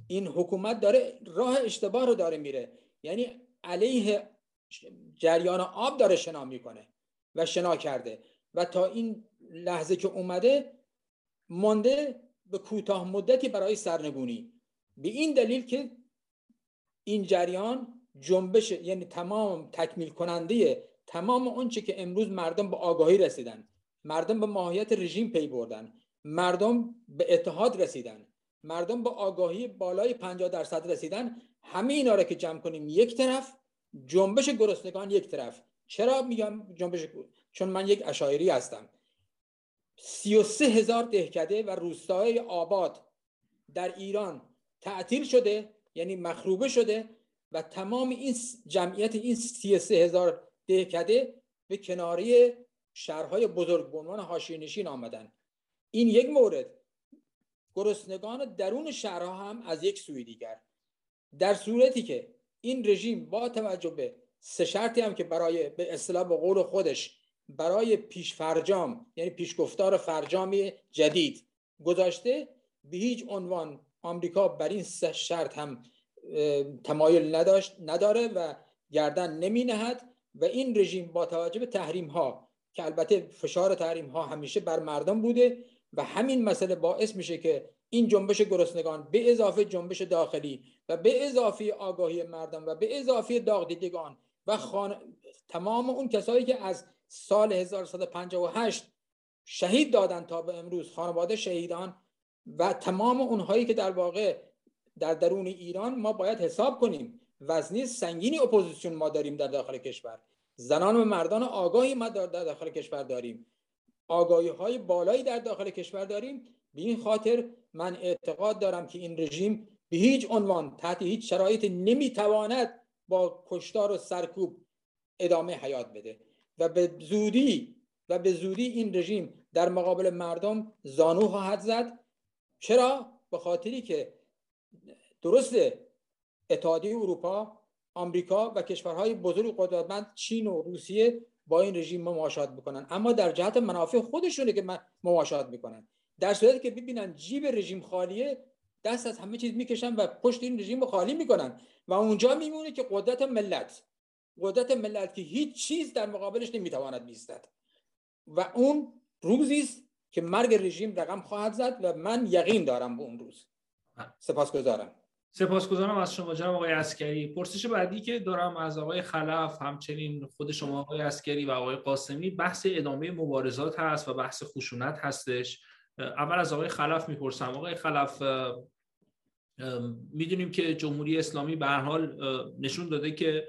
این حکومت داره راه اشتباه رو داره میره. یعنی علیه جریان آب داره شنا می‌کنه و شنا کرده. و تا این لحظه که اومده مانده به کوتاه مدتی برای سرنگونی. به این دلیل که این جریان جنبش یعنی تمام تکمیل کننده تمام اونچه که امروز مردم به آگاهی رسیدن مردم به ماهیت رژیم پی بردن مردم به اتحاد رسیدن مردم به آگاهی بالای 50 درصد رسیدن همه اینا را که جمع کنیم یک طرف جنبش گرسنگان یک طرف. چرا میگم جنبش؟ چون من یک اشایری هستم. 33 هزار دهکده و روستای آباد در ایران تعطیل شده یعنی مخروبه شده و تمام این جمعیت این 33 هزار دهکده به کناری شهرهای بزرگ به عنوان حاشیه نشین آمدن. این یک مورد. گرسنگان درون شهرها هم از یک سوی دیگر. در صورتی که این رژیم با توجه به سه شرطی هم که برای به اصطلاح به قول خودش برای پیش فرجام یعنی پیشگفتار فرجامی جدید گذاشته به هیچ عنوان آمریکا بر این سه شرط هم تمایل نداشت نداره و گردن نمی نهد و این رژیم با توجه به تحریم ها که البته فشار تحریم ها همیشه بر مردم بوده و همین مسئله باعث میشه که این جنبش گرسنگان به اضافه جنبش داخلی و به اضافه آگاهی مردم و به اضافه داغ دیدگان و خان... تمام اون کسایی که از سال 1158 شهید دادن تا به امروز خانواده شهیدان و تمام اونهایی که در واقع در درون ایران ما باید حساب کنیم وزنی سنگینی اپوزیسیون ما داریم در داخل کشور. زنان و مردان آگاهی ما در داخل کشور داریم. آگاهی های بالایی در داخل کشور داریم. به این خاطر من اعتقاد دارم که این رژیم به هیچ عنوان تحت هیچ شرایط نمی‌تواند با کشتار و سرکوب ادامه حیات بده و به زودی و به زودی این رژیم در مقابل مردم زانو خواهد زد. چرا؟ به خاطری که درسته. اتحادیه اروپا آمریکا و کشورهای بزرگ قدرتمند چین و روسیه با این رژیم مماشات می‌کنن. اما در جهت منافع خودشونه که مماشات می‌کنن. در صورتی که ببینن جیب رژیم خالیه دست از همه چیز می‌کشن و پشت این رژیم خالی می‌کنن. و اونجا میمونه که قدرت ملت قدرت ملت که هیچ چیز در مقابلش نمی‌تواند بایستد. و اون روزی است که مرگ رژیم رقم خواهد زد و من یقین دارم به اون روز. سپاسگزارم. سپاسگزارم از شما جناب آقای عسکری پرسش بعدی که دارم از آقای خلف همچنین خود شما آقای عسکری و آقای قاسمی بحث ادامه مبارزات هست و بحث خشونت هستش. اول از آقای خلف می‌پرسم. آقای خلف می‌دونیم که جمهوری اسلامی به حال نشون داده که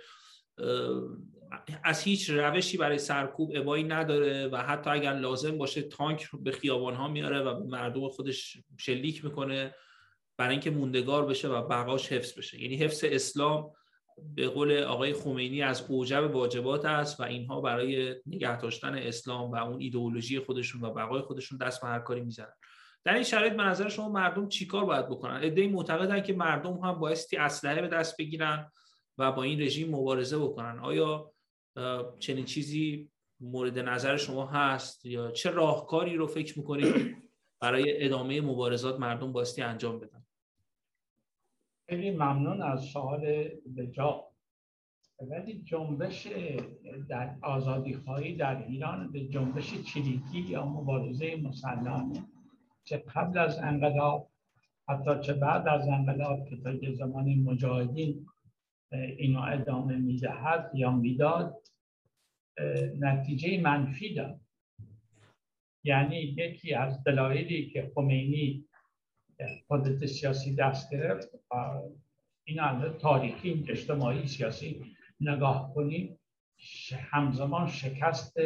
از هیچ روشی برای سرکوب ابایی نداره و حتی اگر لازم باشه تانک به خیابان ها میاره و به مردم خودش شلیک می‌کنه. برای اینکه موندگار بشه و بقاش حفظ بشه. یعنی حفظ اسلام به قول آقای خمینی از اوجب واجبات است و اینها برای نگه داشتن اسلام و اون ایدئولوژی خودشون و بقای خودشون دست به هر کاری می‌زنن. در این شرایط به نظر شما مردم چیکار باید بکنن؟ ایده معتقدن که مردم هم بایستی اسلحه به دست بگیرن و با این رژیم مبارزه بکنن. آیا چنین چیزی مورد نظر شما هست یا چه راهکاری رو فکر می‌کنید برای ادامه مبارزات مردم بایستی انجام بدن؟ خیلی ممنون از سوال بجا. ولی جنبش در آزادی خواهی در ایران به جنبش چریکی یا مبارزه مسلحانه چه قبل از انقلاب حتی چه بعد از انقلاب که تا زمان مجاهدین اینو ادامه می‌دهد یا می‌داد نتیجه منفی داد. یعنی یکی از دلایلی که خمینی قدرت سیاسی دست گرفت این الان تاریخی اجتماعی سیاسی نگاه کنیم همزمان شکست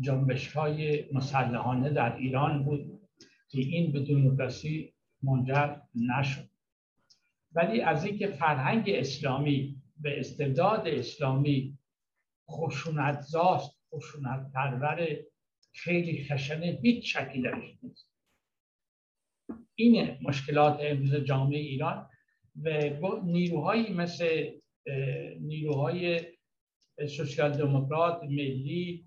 جنبش های مسلحانه در ایران بود که این به دموکراسی منجر نشد ولی از اینکه فرهنگ اسلامی به استبداد اسلامی خشونت زاست خشونت پرور خیلی خشنه هیچ شکی درش نیست این مشکلات امروز جامعه ایران و نیروهایی مثل نیروهای سوسیال دموکرات ملی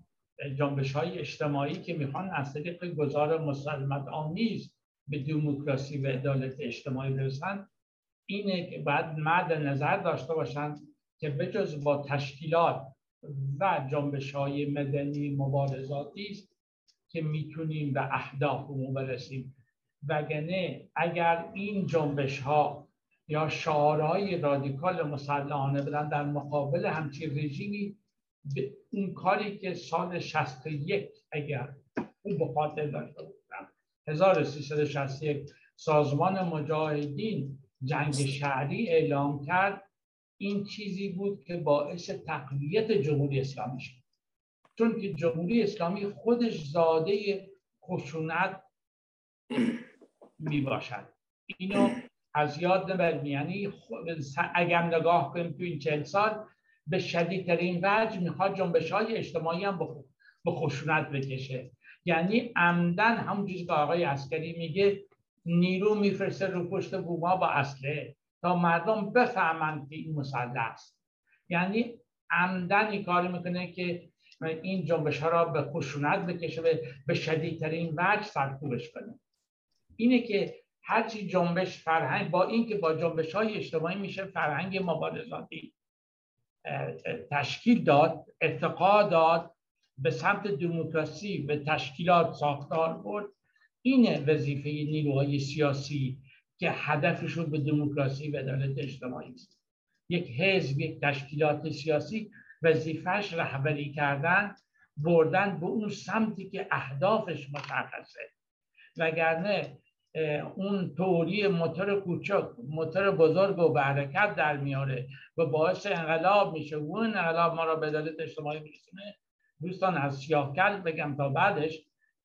جنبش های اجتماعی که می‌خوان از طریق گذار مسلمت آمیز به دموکراسی و عدالت اجتماعی برسن اینه که بعد مد نظر داشته باشند که بجز با تشکیلات و جنبش های مدنی مبارزاتی است که می‌تونیم به اهدافمون برسیم. وگرنه اگر این جنبش ها یا شعارهای رادیکال مسلحانه بدن در مقابل همچین رژیمی اون کاری که سال 61 اگر اون بخاطر داشته بودم 1361 سازمان مجاهدین جنگ شهری اعلام کرد این چیزی بود که باعث تقویت جمهوری اسلامی شد. چون که جمهوری اسلامی خودش زاده خشونت می باشد اینو از یاد نبریم. یعنی اگر نگاه کنیم تو این چند سال به شدیدترین وجه می‌خواد جنبش های اجتماعی هم به خشونت بکشه. یعنی عمدن همون چیزی که آقای عسکری میگه نیرو میفرسته رو پشت بوما با اصله تا مردم بفهمند که این مسلح است. یعنی عمدن این کاری می‌کنه که این جنبش ها را به خشونت بکشه به شدیدترین وجه سرکوبش کنه. اینه که هرچی جنبش فرهنگ با اینکه با جنبش های اجتماعی میشه فرهنگ مبارزاتی تشکیل داد ارتقا داد به سمت دموکراسی به تشکیلات ساختار برد. این وظیفه نیروهای سیاسی که هدفشون به دموکراسی و عدالت اجتماعی است. یک حزب یک تشکیلات سیاسی وظیفهش رهبری کردن بردن به اون سمتی که اهدافش مشخصه. وگرنه اون توری موتور کوچک موتور بزرگ و به حرکت در میاره و باعث انقلاب میشه. و اون انقلاب ما را به عدالت اجتماعی میرسونه. دوستان از سیاهکل بگم تا بعدش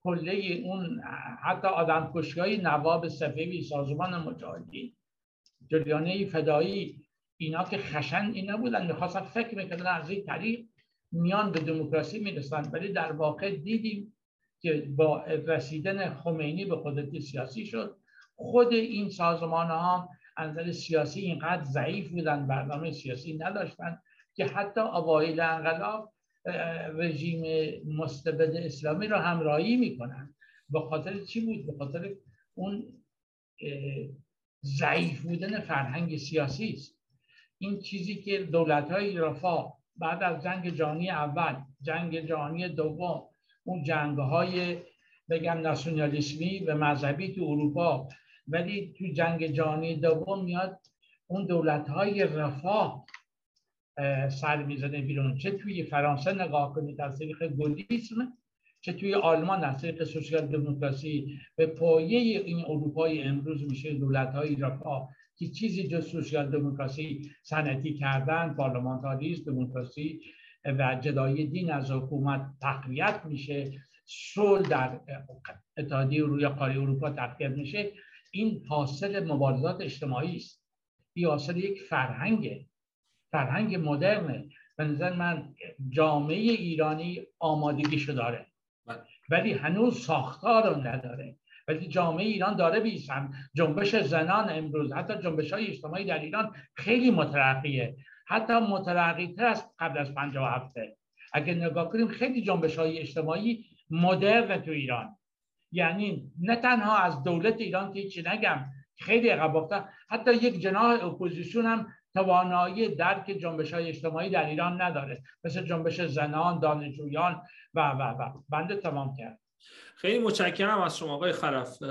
کله اون حتی آدم های نواب صفوی سازمان مجاهدین جریانه فدایی اینا که خشن اینا بودن می‌خواستن فکر می‌کردن از این طریق میان به دموکراسی می‌رسن. ولی در واقع دیدیم که با رسیدن خمینی به قدرت سیاسی شد. خود این سازمان ها نظر سیاسی اینقدر ضعیف بودن برنامه سیاسی نداشتن که حتی اوایل انقلاب رژیم مستبد اسلامی را همراهی می‌کنن. به خاطر چی بود؟ به خاطر اون ضعیف بودن فرهنگ سیاسی است. این چیزی که دولت های رفاه بعد از جنگ جهانی اول جنگ جهانی دوم اون جنگ های بگم ناسیونالیسمی و مذهبی تو اروپا. ولی تو جنگ جهانی دوم میاد اون دولت های رفاه سر می‌زنه بیرون. چه توی فرانسه نگاه کنید از طریق گلیسم چه توی آلمان از طریق سوسیال دموکراسی. به پایه این اروپای امروز میشه دولت های رفاه که چیزی جز سوسیال دموکراسی سنتی کردن پارلمانتاریسم دموکراسی. و جدای دین از حکومت تقویت میشه سول در اتحادیه روی قاره اروپا تقویت میشه. این حاصل مبارزات اجتماعی است. این حاصل یک فرهنگ فرهنگ مدرنه. به نظر من جامعه ایرانی آمادگیشو داره. بله. ولی هنوز ساختار رو نداره. ولی جامعه ایران داره بیسن جنبش زنان امروز حتی جنبش های اجتماعی در ایران خیلی مترقیه. حتی مترقی تر از قبل از هفته اگه نگاه کنیم خیلی جنبش های اجتماعی مدرن تو ایران. یعنی نه تنها از دولت ایران که چی نگم خیلی عقب حتی یک جناح اپوزیسیون هم توانایی درک جنبش های اجتماعی در ایران نداره. مثل جنبش زنان دانشجویان و و و. بنده تمام کرد. خیلی متشکرم از شما آقای خرف.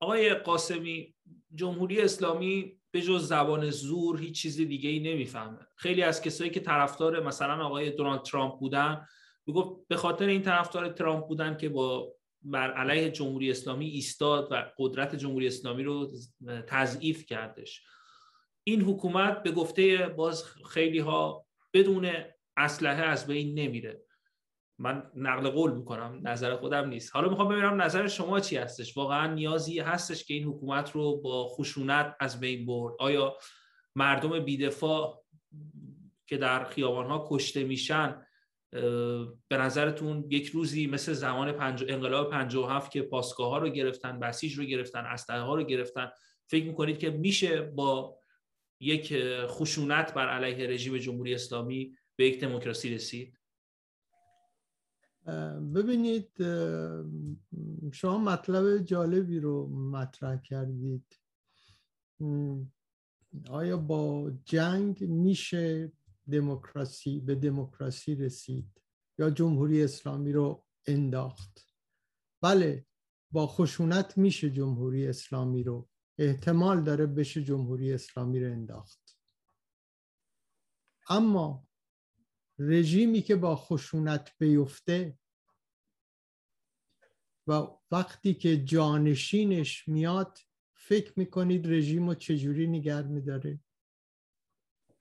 آقای قاسمی جمهوری اسلامی به جز زبان زور هیچ چیز دیگه ای نمی‌فهمه. خیلی از کسایی که طرفدار مثلا آقای دونالد ترامپ بودن می‌گفت به خاطر این طرفدار ترامپ بودن که با بر علیه جمهوری اسلامی ایستاد و قدرت جمهوری اسلامی رو تضعیف کردش. این حکومت به گفته باز خیلی ها بدون اسلحه از بین نمیره. من نقل قول می‌کنم نظر خودم نیست. حالا می‌خوام ببینم نظر شما چی هستش؟ واقعا نیازی هستش که این حکومت رو با خشونت از بین برد؟ آیا مردم بیدفاع که در خیابان ها کشته میشن به نظرتون یک روزی مثل زمان پنج... انقلاب 57 که پاسگاه ها رو گرفتن بسیج رو گرفتن اسلحه ها رو گرفتن فکر می‌کنید که میشه با یک خشونت بر علیه رژیم جمهوری اسلامی به یک دموکراسی رسید؟ ببینید شما مطلب جالبی رو مطرح کردید. آیا با جنگ میشه دموکراسی به دموکراسی رسید یا جمهوری اسلامی رو انداخت؟ بله با خشونت میشه جمهوری اسلامی رو. احتمال داره بشه جمهوری اسلامی رو انداخت. اما رژیمی که با خشونت بیفته و وقتی که جانشینش میاد فکر می‌کنید رژیم رو چجوری نگه میداره؟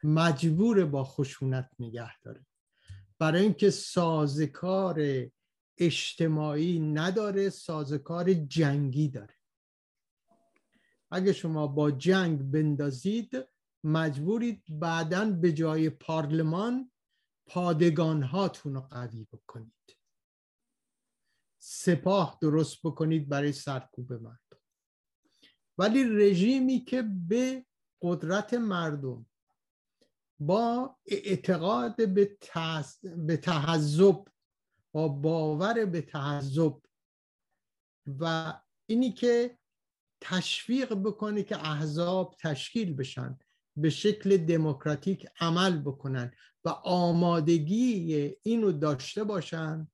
مجبور با خشونت نگه داره. برای اینکه سازکار اجتماعی نداره سازکار جنگی داره. اگه شما با جنگ بندازید مجبورید بعدا به جای پارلمان پادگان هاتون رو قوی بکنید. سپاه درست بکنید برای سرکوب مردم. ولی رژیمی که به قدرت مردم با اعتقاد به, به تحذب با باور به تحذب و اینی که تشویق بکنه که احزاب تشکیل بشن به شکل دموکراتیک عمل بکنن. و آمادگی اینو داشته باشن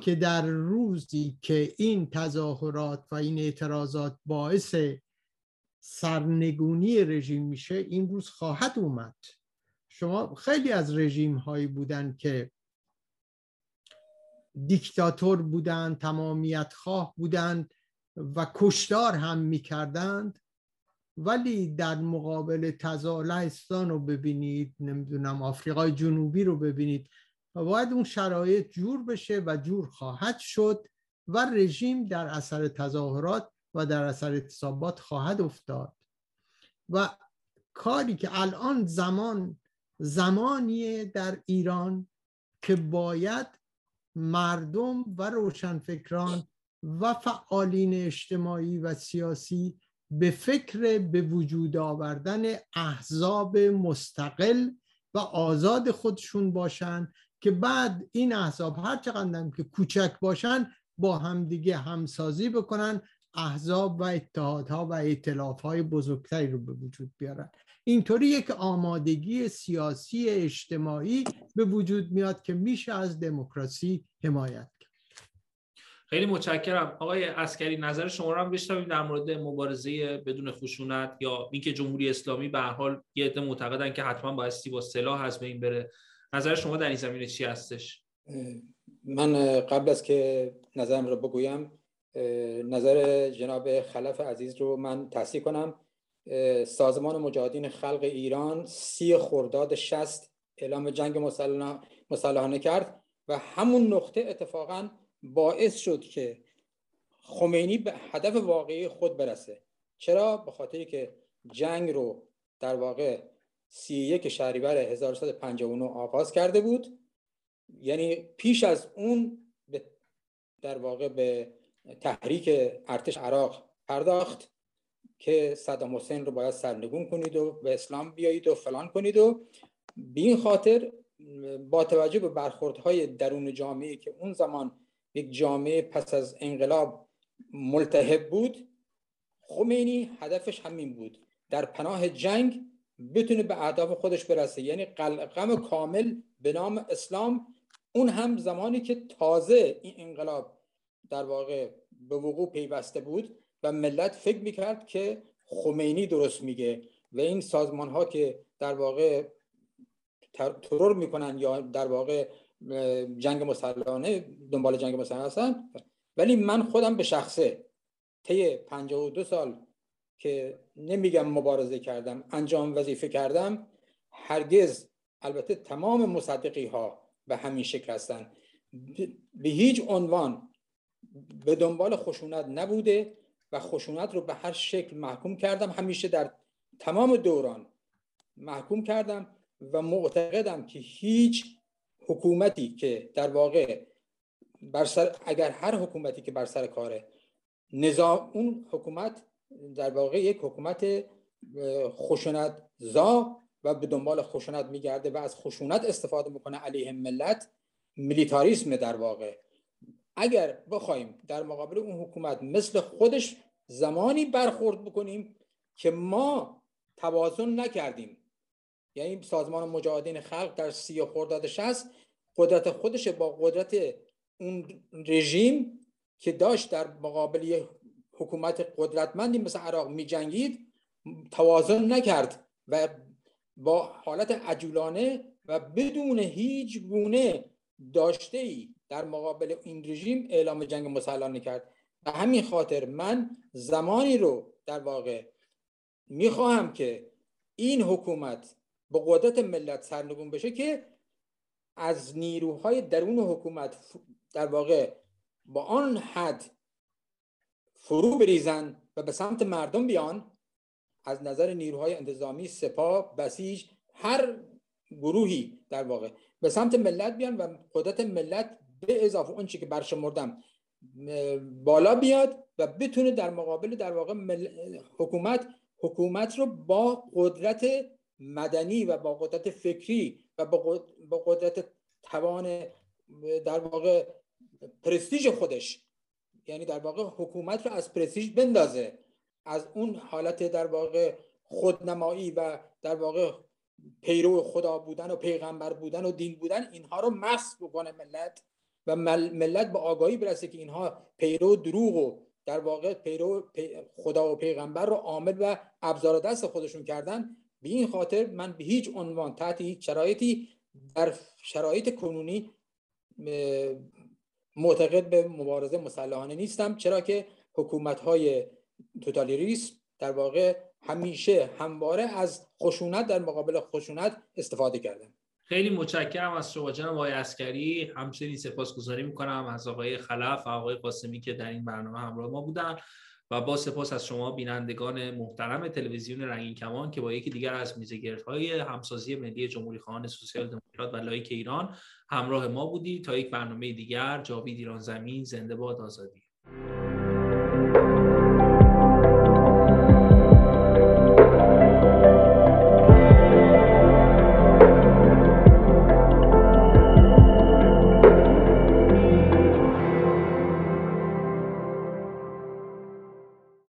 که در روزی که این تظاهرات و این اعتراضات باعث سرنگونی رژیم میشه این روز خواهد اومد. شما خیلی از رژیم هایی بودن که دیکتاتور بودند تمامیت خواه بودند و کشتار هم می‌کردند. ولی در مقابل تزالستان رو ببینید نمی‌دونم آفریقای جنوبی رو ببینید و باید اون شرایط جور بشه و جور خواهد شد و رژیم در اثر تظاهرات و در اثر اعتصابات خواهد افتاد. و کاری که الان زمان زمانیه در ایران که باید مردم و روشنفکران و فعالین اجتماعی و سیاسی به فکر به وجود آوردن احزاب مستقل و آزاد خودشون باشن که بعد این احزاب هر چقدر که کوچک باشن با همدیگه همسازی بکنن احزاب و اتحادها و های بزرگتری رو به وجود بیارن. اینطوری یک آمادگی سیاسی اجتماعی به وجود میاد که میشه از دموکراسی حمایت خیلی متشکرم. آقای اسکری نظر شما رو هم بشنویم در مورد مبارزه بدون خشونت یا اینکه جمهوری اسلامی به هر حال یه عده معتقدن که حتما بایستی با سلاح از بین بره. نظر شما در این زمینه چی هستش؟ من قبل از که نظرم رو بگویم نظر جناب خلف عزیز رو من تصحیح کنم. سازمان مجاهدین خلق ایران سی خرداد شست اعلام جنگ مسلحانه کرد و همون نقطه اتفاقا باعث شد که خمینی به هدف واقعی خود برسه چرا؟ به خاطری که جنگ رو در واقع سی یک شهریور 1359 آغاز کرده بود یعنی پیش از اون در واقع به تحریک ارتش عراق پرداخت که صدام حسین رو باید سرنگون کنید و به اسلام بیایید و فلان کنید و به این خاطر با توجه به برخوردهای درون جامعه که اون زمان یک جامعه پس از انقلاب ملتهب بود خمینی هدفش همین بود. در پناه جنگ بتونه به اهداف خودش برسه. یعنی قلقم کامل به نام اسلام. اون هم زمانی که تازه این انقلاب در واقع به وقوع پیوسته بود و ملت فکر می‌کرد که خمینی درست میگه و این سازمان ها که در واقع ترور می‌کنن یا در واقع جنگ مسلحانه دنبال جنگ مسلحانه هستن. ولی من خودم به شخصه طی 52 سال که نمیگم مبارزه کردم انجام وظیفه کردم هرگز البته تمام مصدقی ها به همین شکل هستن. به هیچ عنوان به دنبال خشونت نبوده و خشونت رو به هر شکل محکوم کردم. همیشه در تمام دوران محکوم کردم و معتقدم که هیچ حکومتی که در واقع بر سر اگر هر حکومتی که بر سر کاره نظام اون حکومت در واقع یک حکومت خشونت زا و به دنبال خشونت میگرده و از خشونت استفاده می‌کنه علیه ملت میلیتاریسم در واقع. اگر بخوایم در مقابل اون حکومت مثل خودش زمانی برخورد بکنیم که ما توازن نکردیم یعنی سازمان مجاهدین خلق در سی خرداد شست قدرت خودش با قدرت اون رژیم که داشت در مقابل حکومت قدرتمندی مثل عراق می جنگید توازن نکرد و با حالت عجولانه و بدون هیچ گونه داشته ای در مقابل این رژیم اعلام جنگ مسلحانه کرد. به همین خاطر من زمانی رو در واقع می‌خواهم که این حکومت به قدرت ملت سرنگون بشه که از نیروهای درون حکومت در واقع با آن حد فرو بریزن و به سمت مردم بیان از نظر نیروهای انتظامی سپاه بسیج هر گروهی در واقع به سمت ملت بیان و قدرت ملت به اضافه اون چی که برشمردم بالا بیاد و بتونه در مقابل در واقع حکومت حکومت رو با قدرت مدنی و با قدرت فکری و با قدرت توان در واقع پرستیژ خودش یعنی در واقع حکومت رو از پرستیژ بندازه. از اون حالت در واقع خودنمایی و در واقع پیرو خدا بودن و پیغمبر بودن و دین بودن اینها رو مس بکنه ملت و ملت به آگاهی برسه که اینها پیرو دروغ و در واقع پیرو خدا و پیغمبر رو عامل و ابزار دست خودشون کردن. به این خاطر من به هیچ عنوان تحت هیچ شرایطی در شرایط کنونی معتقد به مبارزه مسلحانه نیستم. چرا که حکومت های توتالیریسم در واقع همیشه همواره از خشونت در مقابل خشونت استفاده کردن. خیلی متشکرم از شما جناب آقای عسکری همچنین سپاسگزاری می‌کنم از آقای خلف و آقای قاسمی که در این برنامه همراه ما بودن. و با سپاس از شما بینندگان محترم تلویزیون رنگین کمان که با یکی دیگر از میزگردهای همسازی ملی جمهوری خواهان سوسیال دموکرات و لائیک ایران همراه ما بودید تا یک برنامه دیگر جاوید ایران زمین زنده باد آزادی.